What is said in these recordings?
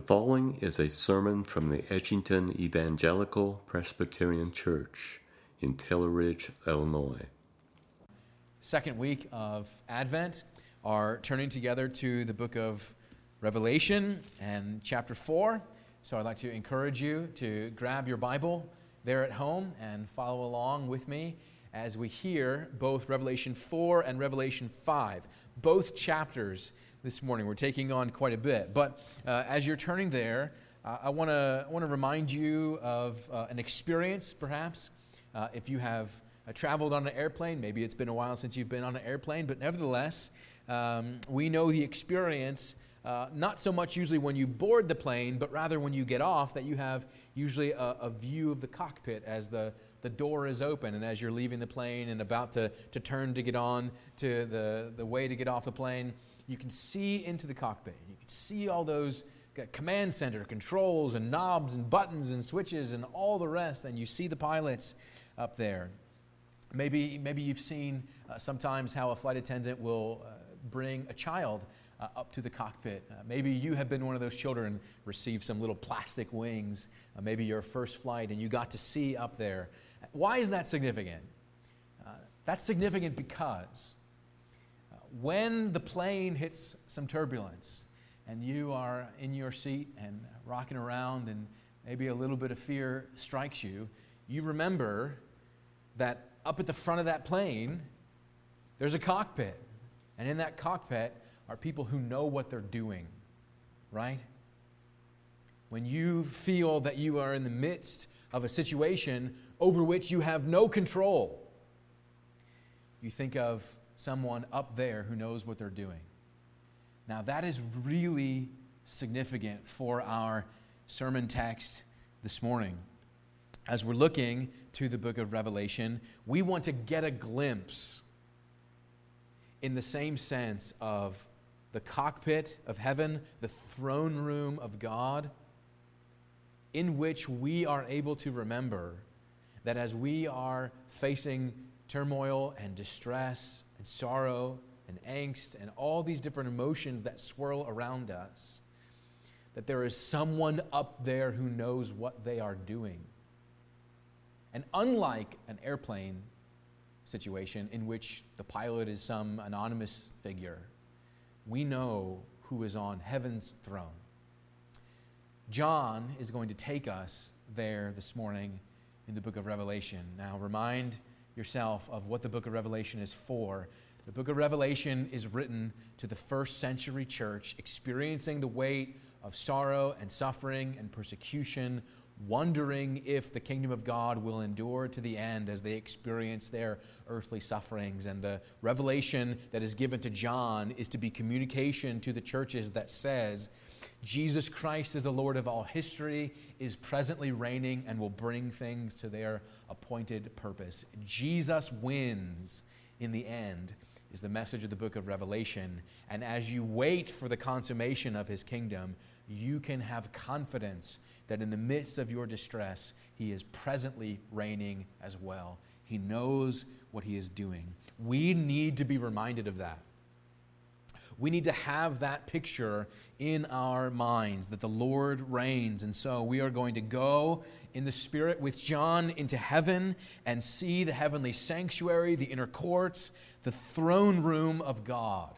The following is a sermon from the Edgington Evangelical Presbyterian Church in Taylor Ridge, Illinois. Second week of Advent are turning together to the book of Revelation and chapter 4. So I'd like to encourage you to grab your Bible there at home and follow along with me as we hear both Revelation 4 and Revelation 5, both chapters this morning. We're taking on quite a bit. But uh, as you're turning there, uh, I want to want to remind you of uh, an experience, perhaps, uh, if you have uh, traveled on an airplane. Maybe it's been a while since you've been on an airplane, but nevertheless, um, we know the experience. Uh, not so much usually when you board the plane, but rather when you get off, that you have usually a, a view of the cockpit as the, the door is open and as you're leaving the plane and about to, to turn to get on to the, the way to get off the plane, you can see into the cockpit. You can see all those command center controls and knobs and buttons and switches and all the rest, and you see the pilots up there. Maybe, maybe you've seen uh, sometimes how a flight attendant will uh, bring a child uh, up to the cockpit. Uh, maybe you have been one of those children, received some little plastic wings, uh, maybe your first flight, and you got to see up there. Why is that significant? Uh, that's significant because when the plane hits some turbulence and you are in your seat and rocking around and maybe a little bit of fear strikes you, you remember that up at the front of that plane, there's a cockpit. And in that cockpit are people who know what they're doing, right? When you feel that you are in the midst of a situation over which you have no control, you think of someone up there who knows what they're doing. Now, that is really significant for our sermon text this morning. As we're looking to the book of Revelation, we want to get a glimpse in the same sense of the cockpit of heaven, the throne room of God, in which we are able to remember that as we are facing turmoil and distress and sorrow and angst and all these different emotions that swirl around us, that there is someone up there who knows what they are doing. And unlike an airplane situation in which the pilot is some anonymous figure, we know who is on heaven's throne. John is going to take us there this morning in the book of Revelation. Now, remind yourself of what the book of Revelation is for. The book of Revelation is written to the first century church experiencing the weight of sorrow and suffering and persecution, wondering if the kingdom of God will endure to the end as they experience their earthly sufferings. And the revelation that is given to John is to be communication to the churches that says, Jesus Christ is the Lord of all history, is presently reigning, and will bring things to their appointed purpose. Jesus wins in the end, is the message of the book of Revelation. And as you wait for the consummation of his kingdom, you can have confidence that in the midst of your distress, he is presently reigning as well. He knows what he is doing. We need to be reminded of that. We need to have that picture in our minds that the Lord reigns. And so we are going to go in the Spirit with John into heaven and see the heavenly sanctuary, the inner courts, the throne room of God.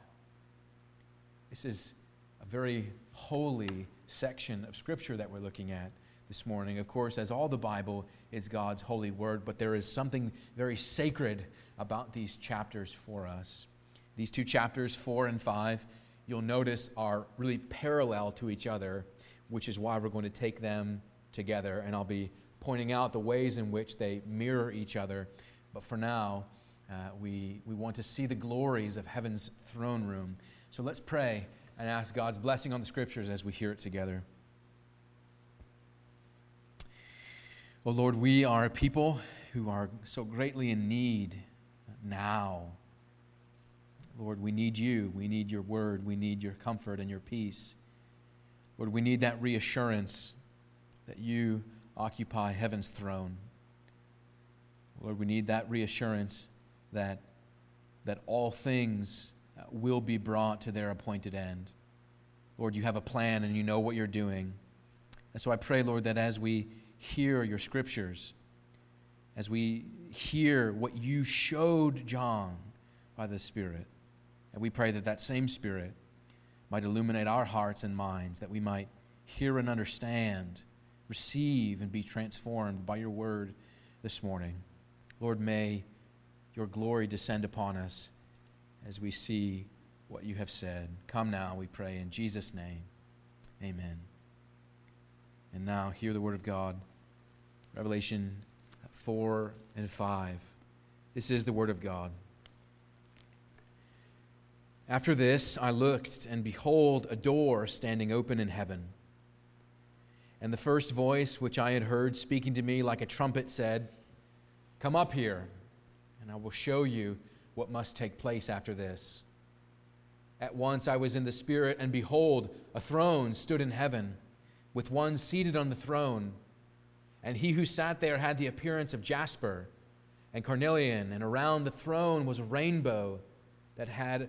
This is a very holy section of Scripture that we're looking at this morning. Of course, as all the Bible is God's holy word, but there is something very sacred about these chapters for us. These two chapters, 4 and 5, you'll notice are really parallel to each other, which is why we're going to take them together. And I'll be pointing out the ways in which they mirror each other. But for now, uh, we, we want to see the glories of heaven's throne room. So let's pray and ask God's blessing on the scriptures as we hear it together. Oh Lord, we are a people who are so greatly in need now Lord, we need you. We need your word. We need your comfort and your peace. Lord, we need that reassurance that you occupy heaven's throne. Lord, we need that reassurance that, that all things uh, will be brought to their appointed end. Lord, you have a plan and you know what you're doing. And so I pray, Lord, that as we hear your scriptures, as we hear what you showed John by the Spirit, and we pray that that same Spirit might illuminate our hearts and minds, that we might hear and understand, receive, and be transformed by your word this morning. Lord, may your glory descend upon us as we see what you have said. Come now, we pray, in Jesus' name. Amen. And now, hear the word of God. Revelation 4 and 5. This is the word of God. After this, I looked, and behold, a door standing open in heaven. And the first voice which I had heard speaking to me like a trumpet said, Come up here, and I will show you what must take place after this. At once I was in the Spirit, and behold, a throne stood in heaven, with one seated on the throne. And he who sat there had the appearance of jasper and carnelian, and around the throne was a rainbow that had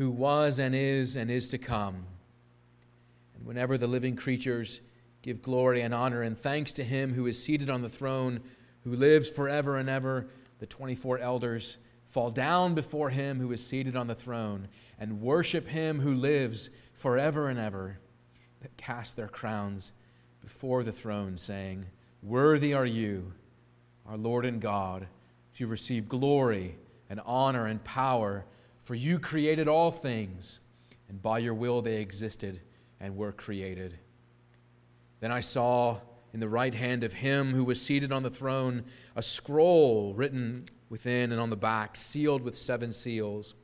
who was and is and is to come. And whenever the living creatures give glory and honor and thanks to him who is seated on the throne, who lives forever and ever, the 24 elders fall down before him who is seated on the throne and worship him who lives forever and ever, that cast their crowns before the throne, saying, Worthy are you, our Lord and God, to receive glory and honor and power, for you created all things, and by your will they existed and were created. Then I saw in the right hand of him who was seated on the throne a scroll written within and on the back, sealed with seven seals.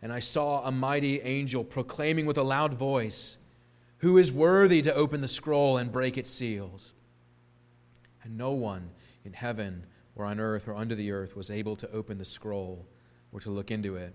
And I saw a mighty angel proclaiming with a loud voice, Who is worthy to open the scroll and break its seals? And no one in heaven or on earth or under the earth was able to open the scroll or to look into it.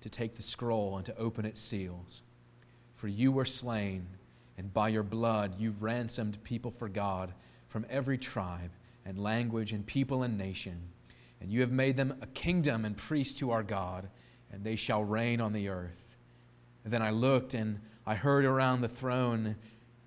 to take the scroll and to open its seals. For you were slain, and by your blood you ransomed people for God from every tribe and language and people and nation. And you have made them a kingdom and priests to our God, and they shall reign on the earth. And then I looked, and I heard around the throne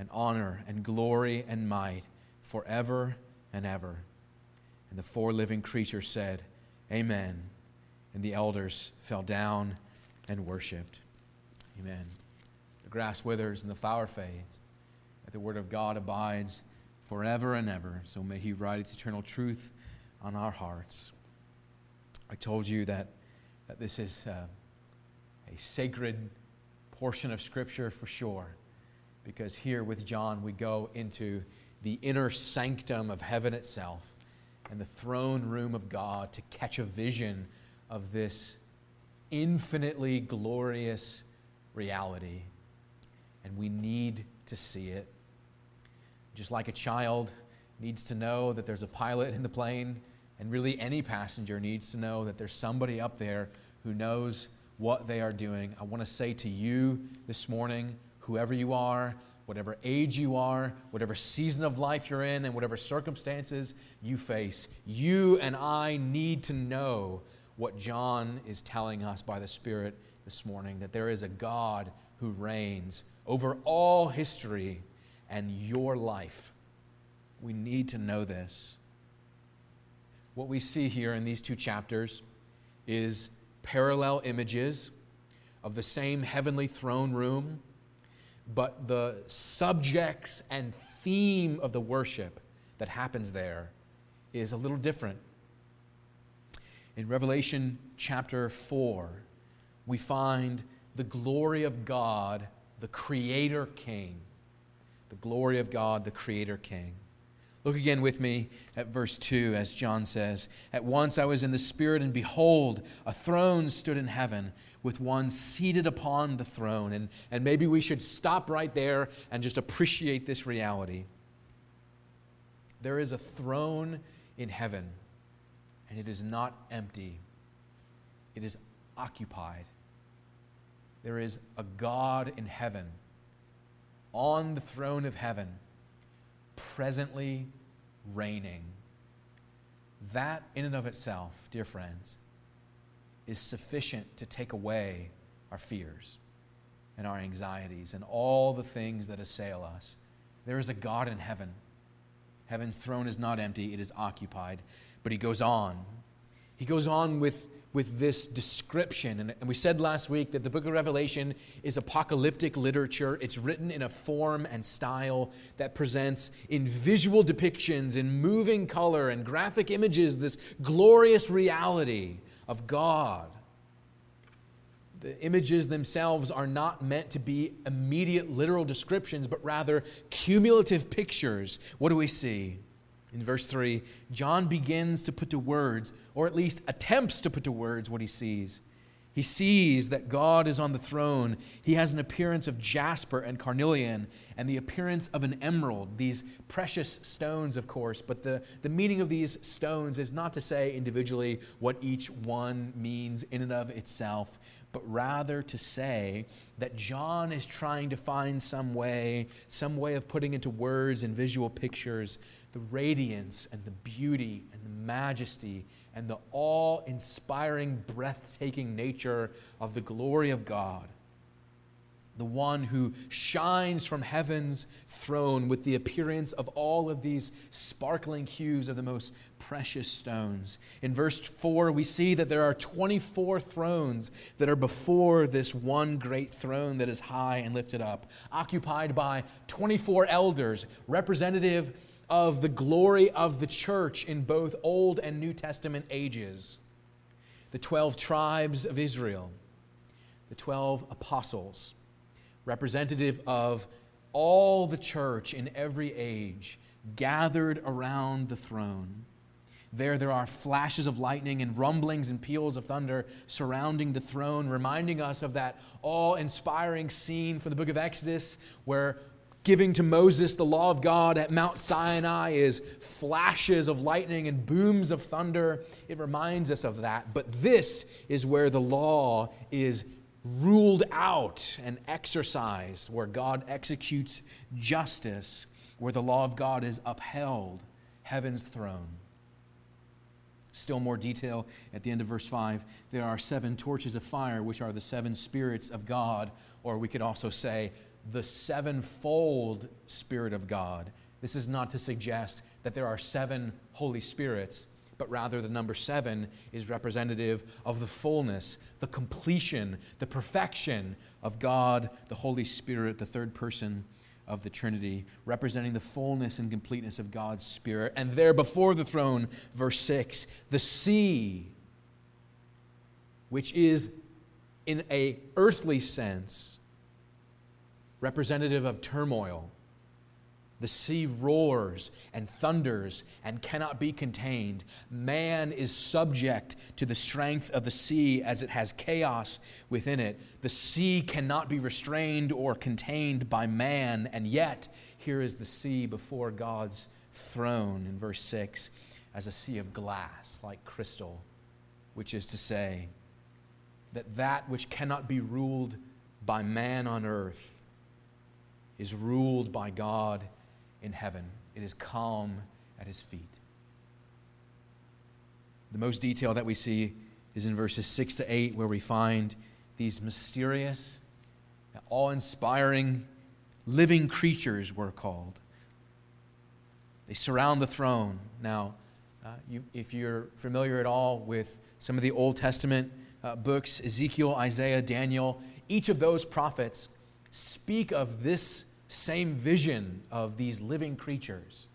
and honor and glory and might forever and ever. And the four living creatures said, Amen. And the elders fell down and worshiped. Amen. The grass withers and the flower fades, but the word of God abides forever and ever. So may he write its eternal truth on our hearts. I told you that, that this is uh, a sacred portion of Scripture for sure, because here with John we go into the inner sanctum of heaven itself and the throne room of God to catch a vision of this infinitely glorious reality. And we need to see it. Just like a child needs to know that there's a pilot in the plane, and really any passenger needs to know that there's somebody up there who knows what they are doing. I want to say to you this morning, whoever you are, whatever age you are, whatever season of life you're in, and whatever circumstances you face, you and I need to know what John is telling us by the Spirit this morning that there is a God who reigns over all history and your life. We need to know this. What we see here in these two chapters is parallel images of the same heavenly throne room, but the subjects and theme of the worship that happens there is a little different. In Revelation chapter 4, we find the glory of God, the Creator King. The glory of God, the Creator King. Look again with me at verse 2 as John says At once I was in the Spirit, and behold, a throne stood in heaven with one seated upon the throne. And, and maybe we should stop right there and just appreciate this reality. There is a throne in heaven, and it is not empty, it is occupied. There is a God in heaven, on the throne of heaven presently reigning. That, in and of itself, dear friends, is sufficient to take away our fears and our anxieties and all the things that assail us. There is a God in heaven. Heaven's throne is not empty, it is occupied. But he goes on. He goes on with with this description. And, and, we said last week that the book of Revelation is apocalyptic literature. It's written in a form and style that presents in visual depictions, in moving color and graphic images, this glorious reality of God. The images themselves are not meant to be immediate literal descriptions, but rather cumulative pictures. What do we see? In verse 3, John begins to put to words, or at least attempts to put to words, what he sees. He sees that God is on the throne. He has an appearance of jasper and carnelian and the appearance of an emerald, these precious stones, of course. But the, the meaning of these stones is not to say individually what each one means in and of itself, but rather to say that John is trying to find some way, some way of putting into words and visual pictures the radiance and the beauty and the majesty and the awe inspiring, breathtaking nature of the glory of God. The one who shines from heaven's throne with the appearance of all of these sparkling hues of the most precious stones. In verse 4, we see that there are 24 thrones that are before this one great throne that is high and lifted up, occupied by 24 elders, representative of the glory of the church in both Old and New Testament ages. The 12 tribes of Israel, the 12 apostles, representative of all the church in every age, gathered around the throne. There, there are flashes of lightning and rumblings and peals of thunder surrounding the throne, reminding us of that awe inspiring scene for the book of Exodus where giving to Moses the law of God at Mount Sinai is flashes of lightning and booms of thunder. It reminds us of that. But this is where the law is ruled out and exercised, where God executes justice, where the law of God is upheld, heaven's throne. Still more detail at the end of verse 5. There are seven torches of fire, which are the seven spirits of God, or we could also say the sevenfold Spirit of God. This is not to suggest that there are seven Holy Spirits, but rather the number seven is representative of the fullness, the completion, the perfection of God, the Holy Spirit, the third person of the Trinity, representing the fullness and completeness of God's Spirit. And there before the throne, verse 6, the sea, which is in a earthly sense representative of turmoil the sea roars and thunders and cannot be contained. Man is subject to the strength of the sea as it has chaos within it. The sea cannot be restrained or contained by man, and yet here is the sea before God's throne in verse 6 as a sea of glass, like crystal, which is to say, that that which cannot be ruled by man on earth is ruled by God in heaven. It is calm at his feet. The most detail that we see is in verses 6 to 8, where we find these mysterious, awe inspiring, living creatures, we're called. They surround the throne. Now, uh, you, if you're familiar at all with some of the Old Testament uh, books, Ezekiel, Isaiah, Daniel, each of those prophets speak of this same vision of these living creatures.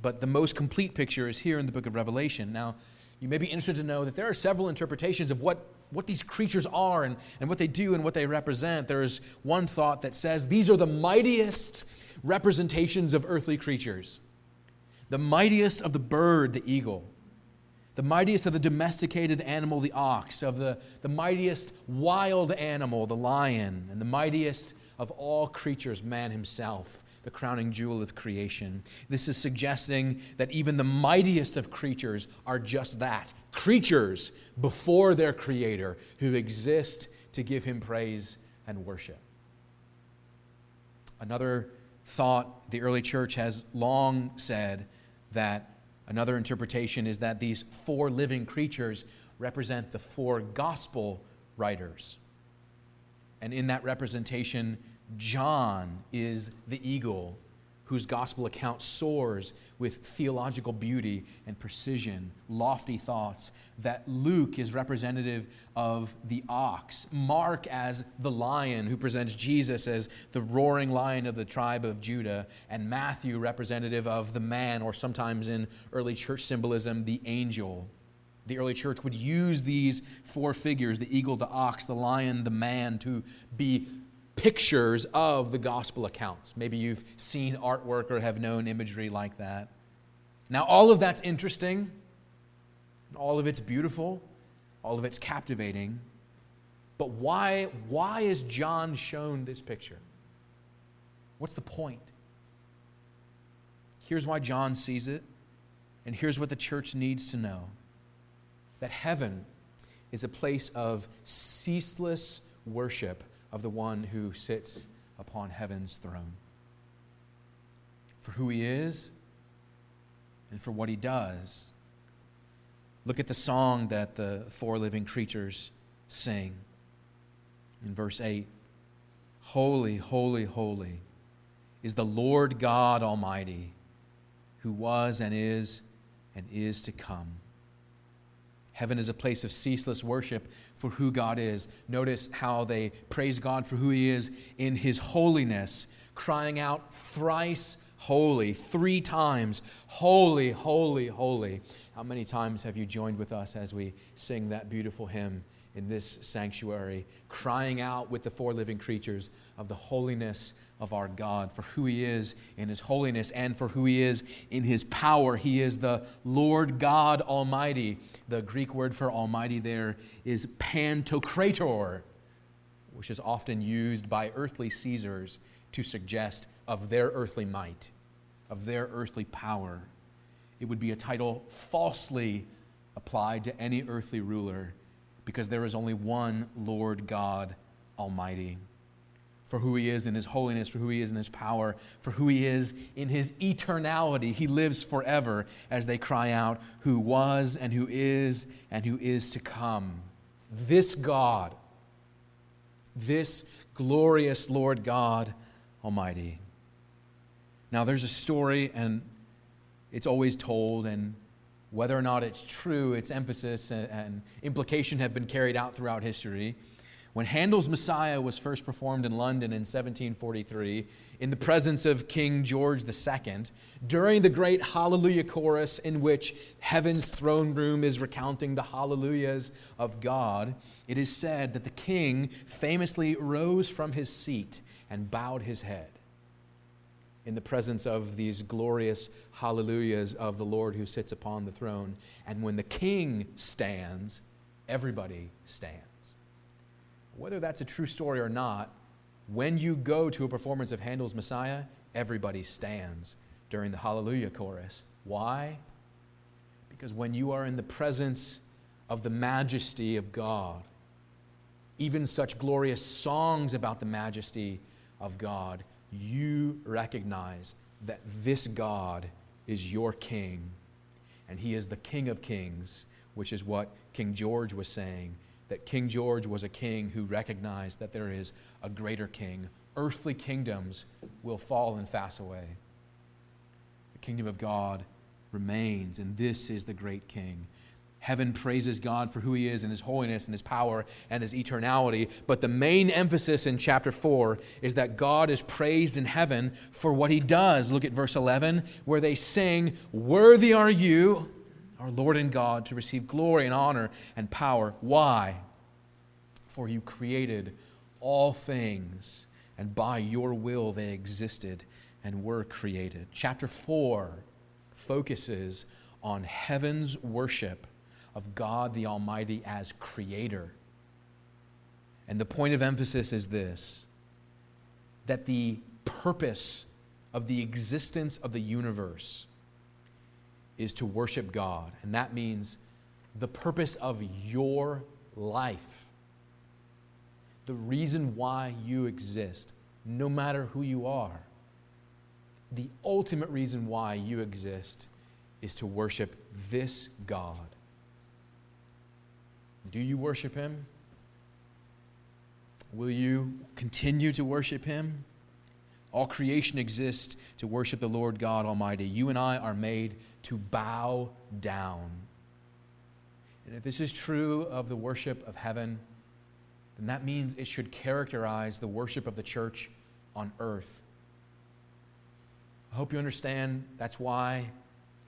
But the most complete picture is here in the book of Revelation. Now, you may be interested to know that there are several interpretations of what, what these creatures are and, and what they do and what they represent. There is one thought that says these are the mightiest representations of earthly creatures the mightiest of the bird, the eagle, the mightiest of the domesticated animal, the ox, of the, the mightiest wild animal, the lion, and the mightiest of all creatures, man himself, the crowning jewel of creation. This is suggesting that even the mightiest of creatures are just that creatures before their creator who exist to give him praise and worship. Another thought the early church has long said that another interpretation is that these four living creatures represent the four gospel writers. And in that representation, John is the eagle whose gospel account soars with theological beauty and precision, lofty thoughts. That Luke is representative of the ox, Mark as the lion, who presents Jesus as the roaring lion of the tribe of Judah, and Matthew representative of the man, or sometimes in early church symbolism, the angel. The early church would use these four figures the eagle, the ox, the lion, the man to be pictures of the gospel accounts. Maybe you've seen artwork or have known imagery like that. Now, all of that's interesting, all of it's beautiful, all of it's captivating. But why, why is John shown this picture? What's the point? Here's why John sees it, and here's what the church needs to know that heaven is a place of ceaseless worship of the one who sits upon heaven's throne. For who he is and for what he does. Look at the song that the four living creatures sing in verse 8 Holy, holy, holy is the Lord God Almighty, who was and is and is to come. Heaven is a place of ceaseless worship for who God is. Notice how they praise God for who He is in His holiness, crying out thrice holy, three times, holy, holy, holy. How many times have you joined with us as we sing that beautiful hymn in this sanctuary, crying out with the four living creatures of the holiness of our God, for who He is in His holiness and for who He is in His power. He is the Lord God Almighty. The Greek word for Almighty there is Pantocrator, which is often used by earthly Caesars to suggest of their earthly might, of their earthly power. It would be a title falsely applied to any earthly ruler because there is only one Lord God Almighty for who he is in his holiness, for who he is in his power, for who he is in his eternality. He lives forever as they cry out, Who was and who is and who is to come. This God, this glorious Lord God Almighty. Now, there's a story, and it's always told, and whether or not it's true, its emphasis and implication have been carried out throughout history. When Handel's Messiah was first performed in London in 1743, in the presence of King George II, during the great Hallelujah chorus, in which heaven's throne room is recounting the hallelujahs of God, it is said that the king famously rose from his seat and bowed his head in the presence of these glorious hallelujahs of the Lord who sits upon the throne. And when the king stands, everybody stands. Whether that's a true story or not, when you go to a performance of Handel's Messiah, everybody stands during the Hallelujah chorus. Why? Because when you are in the presence of the majesty of God, even such glorious songs about the majesty of God, you recognize that this God is your King, and He is the King of Kings, which is what King George was saying that King George was a king who recognized that there is a greater king. Earthly kingdoms will fall and pass away. The kingdom of God remains, and this is the great king. Heaven praises God for who he is and his holiness and his power and his eternality. But the main emphasis in chapter 4 is that God is praised in heaven for what he does. Look at verse 11, where they sing, Worthy are you our Lord and God, to receive glory and honor and power. Why? For you created all things, and by your will they existed and were created. Chapter 4 focuses on heaven's worship of God the Almighty as creator. And the point of emphasis is this that the purpose of the existence of the universe is to worship God. And that means the purpose of your life, the reason why you exist, no matter who you are, the ultimate reason why you exist is to worship this God. Do you worship Him? Will you continue to worship Him? All creation exists to worship the Lord God Almighty. You and I are made to bow down. And if this is true of the worship of heaven, then that means it should characterize the worship of the church on earth. I hope you understand that's why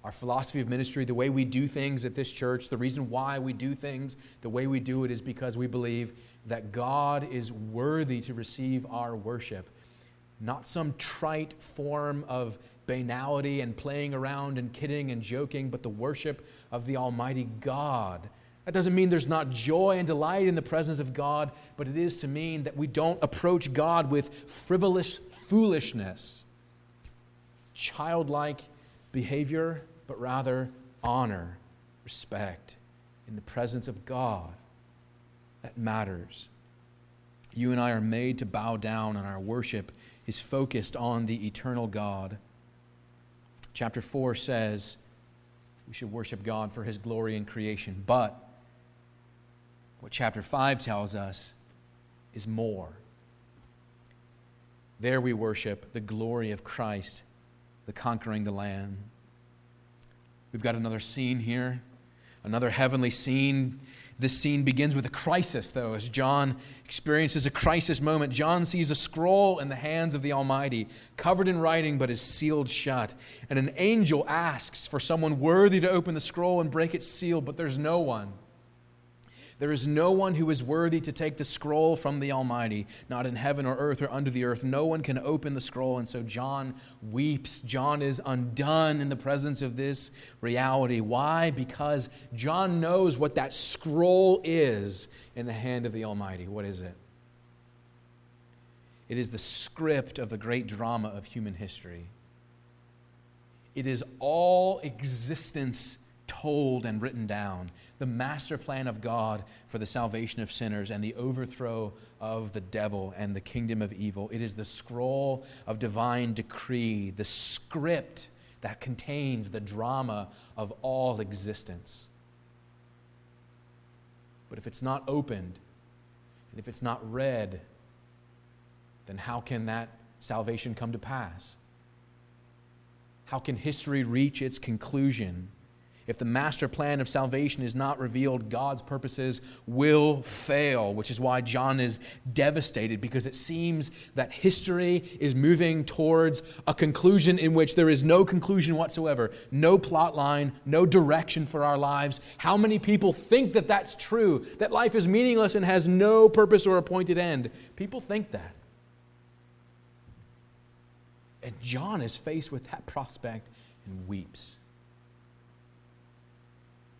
our philosophy of ministry, the way we do things at this church, the reason why we do things the way we do it is because we believe that God is worthy to receive our worship, not some trite form of banality and playing around and kidding and joking, but the worship of the Almighty God. That doesn't mean there's not joy and delight in the presence of God, but it is to mean that we don't approach God with frivolous foolishness, childlike behavior, but rather honor, respect in the presence of God. That matters. You and I are made to bow down, and our worship is focused on the eternal God. Chapter 4 says we should worship God for his glory in creation. But what chapter 5 tells us is more. There we worship the glory of Christ, the conquering the Lamb. We've got another scene here, another heavenly scene this scene begins with a crisis, though, as John experiences a crisis moment. John sees a scroll in the hands of the Almighty, covered in writing, but is sealed shut. And an angel asks for someone worthy to open the scroll and break its seal, but there's no one. There is no one who is worthy to take the scroll from the Almighty, not in heaven or earth or under the earth. No one can open the scroll. And so John weeps. John is undone in the presence of this reality. Why? Because John knows what that scroll is in the hand of the Almighty. What is it? It is the script of the great drama of human history. It is all existence told and written down the master plan of God for the salvation of sinners and the overthrow of the devil and the kingdom of evil. It is the scroll of divine decree, the script that contains the drama of all existence. But if it's not opened, and if it's not read, then how can that salvation come to pass? How can history reach its conclusion? If the master plan of salvation is not revealed, God's purposes will fail, which is why John is devastated because it seems that history is moving towards a conclusion in which there is no conclusion whatsoever, no plot line, no direction for our lives. How many people think that that's true, that life is meaningless and has no purpose or appointed end? People think that. And John is faced with that prospect and weeps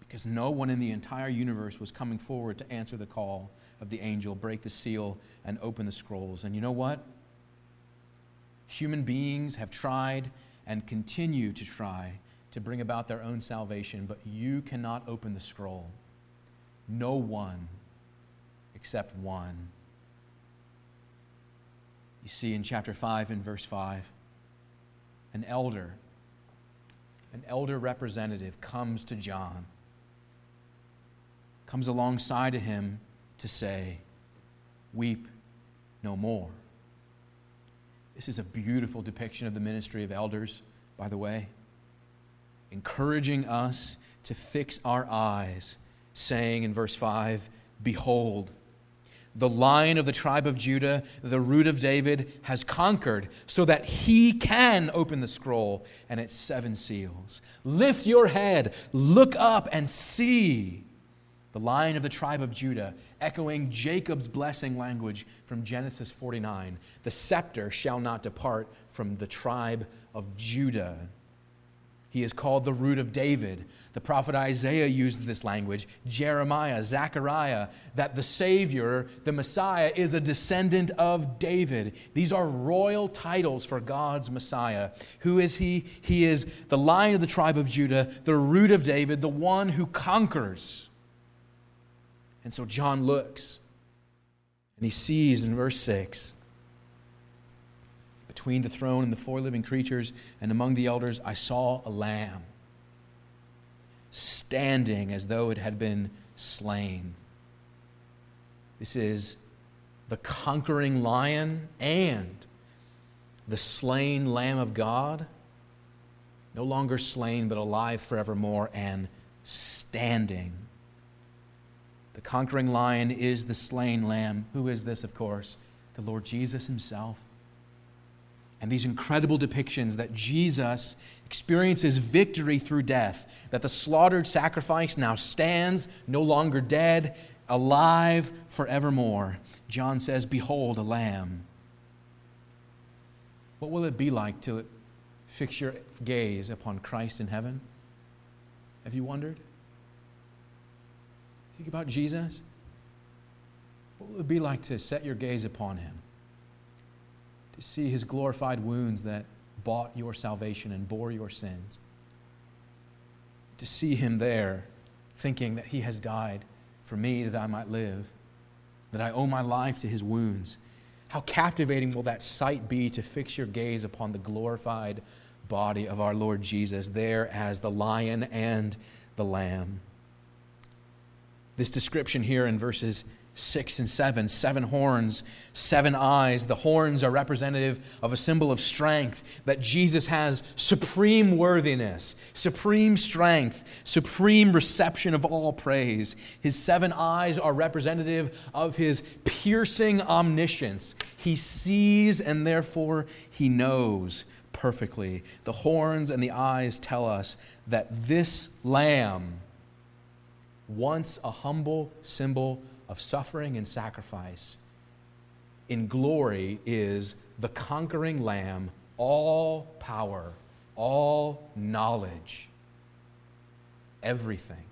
because no one in the entire universe was coming forward to answer the call of the angel, break the seal, and open the scrolls. And you know what? Human beings have tried and continue to try to bring about their own salvation, but you cannot open the scroll. No one except one. You see in chapter 5 and verse 5, an elder, an elder representative comes to John comes alongside of him to say, Weep no more. This is a beautiful depiction of the ministry of elders, by the way, encouraging us to fix our eyes, saying in verse 5 Behold, the lion of the tribe of Judah, the root of David, has conquered so that he can open the scroll and its seven seals. Lift your head, look up, and see the lion of the tribe of Judah, echoing Jacob's blessing language from Genesis 49 The scepter shall not depart from the tribe of Judah. He is called the root of David. The prophet Isaiah used this language, Jeremiah, Zechariah, that the Savior, the Messiah, is a descendant of David. These are royal titles for God's Messiah. Who is he? He is the lion of the tribe of Judah, the root of David, the one who conquers. And so John looks and he sees in verse 6 between the throne and the four living creatures and among the elders, I saw a lamb standing as though it had been slain. This is the conquering lion and the slain Lamb of God, no longer slain, but alive forevermore and standing the conquering lion is the slain lamb. Who is this, of course? The Lord Jesus himself. And these incredible depictions that Jesus experiences victory through death, that the slaughtered sacrifice now stands, no longer dead, alive forevermore. John says, Behold, a lamb. What will it be like to fix your gaze upon Christ in heaven? Have you wondered? Think about Jesus. What would it be like to set your gaze upon him? To see his glorified wounds that bought your salvation and bore your sins? To see him there thinking that he has died for me that I might live, that I owe my life to his wounds. How captivating will that sight be to fix your gaze upon the glorified body of our Lord Jesus, there as the lion and the lamb? This description here in verses 6 and 7 seven horns, seven eyes. The horns are representative of a symbol of strength, that Jesus has supreme worthiness, supreme strength, supreme reception of all praise. His seven eyes are representative of his piercing omniscience. He sees and therefore he knows perfectly. The horns and the eyes tell us that this lamb once a humble symbol of suffering and sacrifice, in glory is the conquering lamb, all power, all knowledge, everything.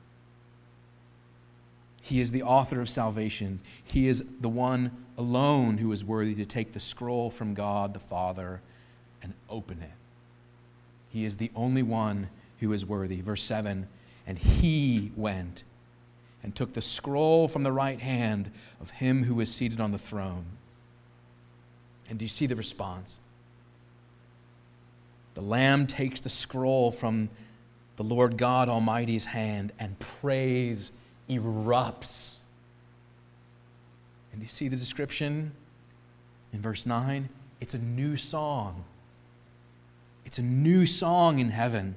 He is the author of salvation. He is the one alone who is worthy to take the scroll from God the Father and open it. He is the only one who is worthy. Verse 7 And he went and took the scroll from the right hand of him who was seated on the throne. And do you see the response? The Lamb takes the scroll from the Lord God Almighty's hand, and praise erupts. And do you see the description in verse 9, it's a new song. It's a new song in heaven.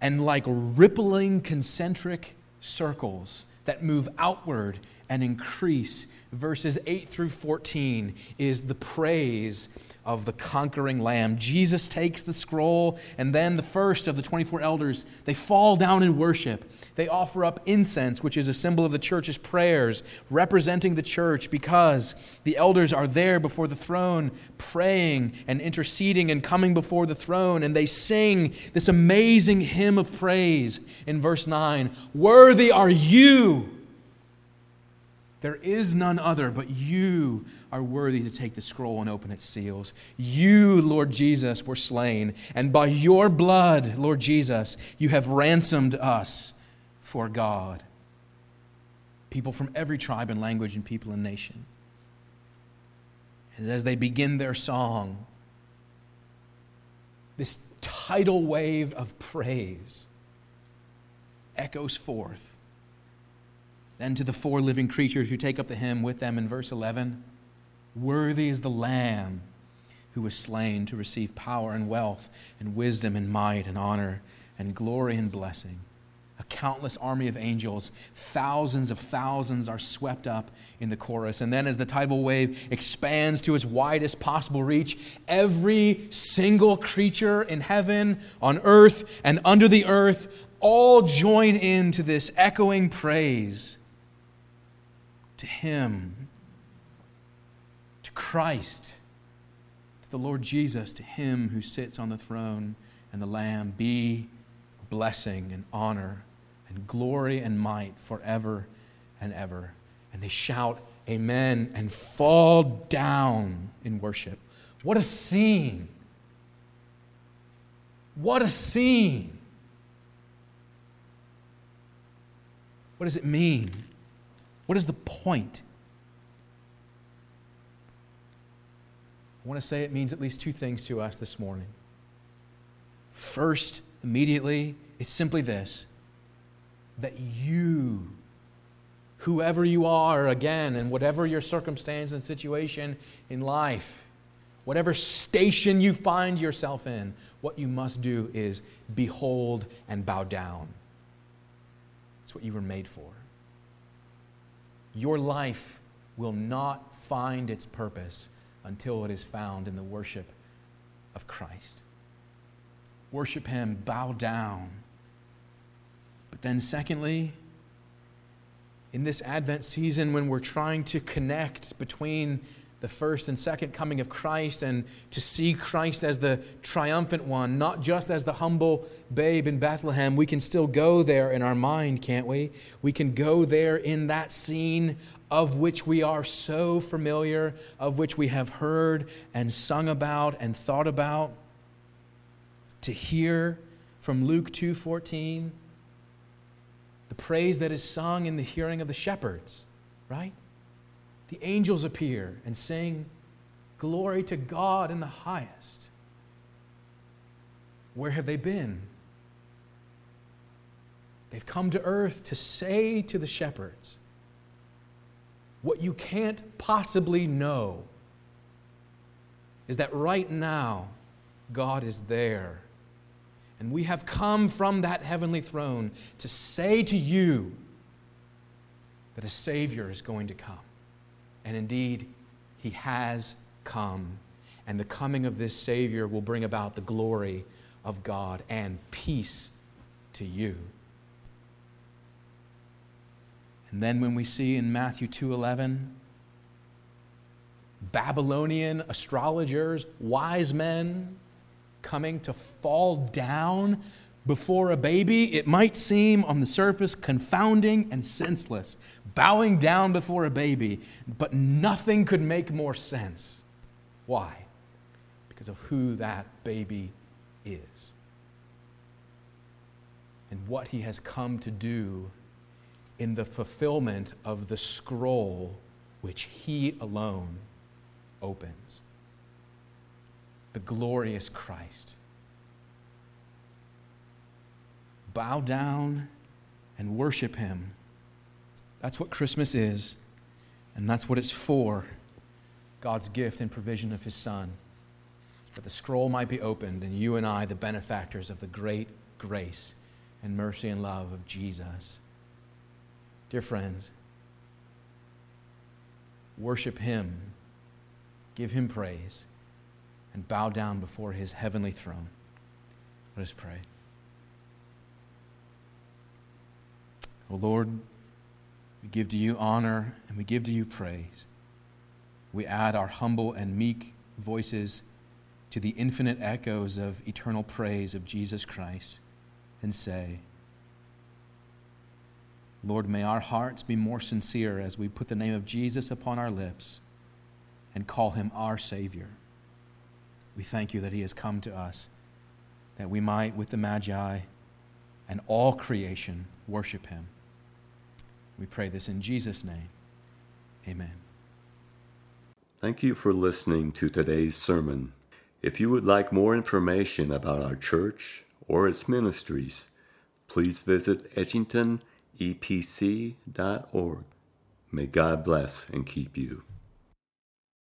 And like rippling concentric circles that move outward and increase, verses 8 through 14 is the praise of the conquering lamb. Jesus takes the scroll, and then the first of the 24 elders, they fall down in worship. They offer up incense, which is a symbol of the church's prayers, representing the church because the elders are there before the throne, praying and interceding and coming before the throne, and they sing this amazing hymn of praise in verse 9 Worthy are you. There is none other but you are worthy to take the scroll and open its seals. You, Lord Jesus, were slain, and by your blood, Lord Jesus, you have ransomed us for God. People from every tribe and language and people and nation. And as they begin their song, this tidal wave of praise echoes forth. Then to the four living creatures who take up the hymn with them in verse 11 Worthy is the Lamb who was slain to receive power and wealth and wisdom and might and honor and glory and blessing. A countless army of angels, thousands of thousands are swept up in the chorus. And then, as the tidal wave expands to its widest possible reach, every single creature in heaven, on earth, and under the earth all join in to this echoing praise to Him to Christ, to the Lord Jesus, to him who sits on the throne and the Lamb, be blessing and honor and glory and might forever and ever. And they shout, Amen, and fall down in worship. What a scene! What a scene! What does it mean? What is the point? I want to say it means at least two things to us this morning. First, immediately, it's simply this that you, whoever you are, again, and whatever your circumstance and situation in life, whatever station you find yourself in, what you must do is behold and bow down. It's what you were made for. Your life will not find its purpose until it is found in the worship of Christ. Worship Him, bow down. But then, secondly, in this Advent season, when we're trying to connect between the first and second coming of Christ and to see Christ as the triumphant one, not just as the humble babe in Bethlehem, we can still go there in our mind, can't we? We can go there in that scene of which we are so familiar, of which we have heard and sung about and thought about, to hear from Luke 2:14 the praise that is sung in the hearing of the shepherds, right? The angels appear and sing glory to God in the highest. Where have they been? They've come to earth to say to the shepherds, what you can't possibly know is that right now, God is there. And we have come from that heavenly throne to say to you that a Savior is going to come. And indeed, He has come. And the coming of this Savior will bring about the glory of God and peace to you. And then when we see in Matthew 2:11 Babylonian astrologers, wise men coming to fall down before a baby, it might seem on the surface confounding and senseless, bowing down before a baby, but nothing could make more sense. Why? Because of who that baby is and what he has come to do in the fulfillment of the scroll which He alone opens. The glorious Christ. Bow down and worship Him. That's what Christmas is, and that's what it's for. God's gift and provision of his Son, that the scroll might be opened and you and I, the benefactors of the great grace and mercy and love of Jesus. Dear friends, worship him, give him praise, and bow down before his heavenly throne. Let us pray. O Lord, we give to you honor and we give to you praise. We add our humble and meek voices to the infinite echoes of eternal praise of Jesus Christ and say, Lord, may our hearts be more sincere as we put the name of Jesus upon our lips and call him our Savior. We thank you that he has come to us, that we might, with the Magi and all creation, worship him. We pray this in Jesus' name. Amen. Thank you for listening to today's sermon. If you would like more information about our church or its ministries, please visit edgingtonepc.org. May God bless and keep you.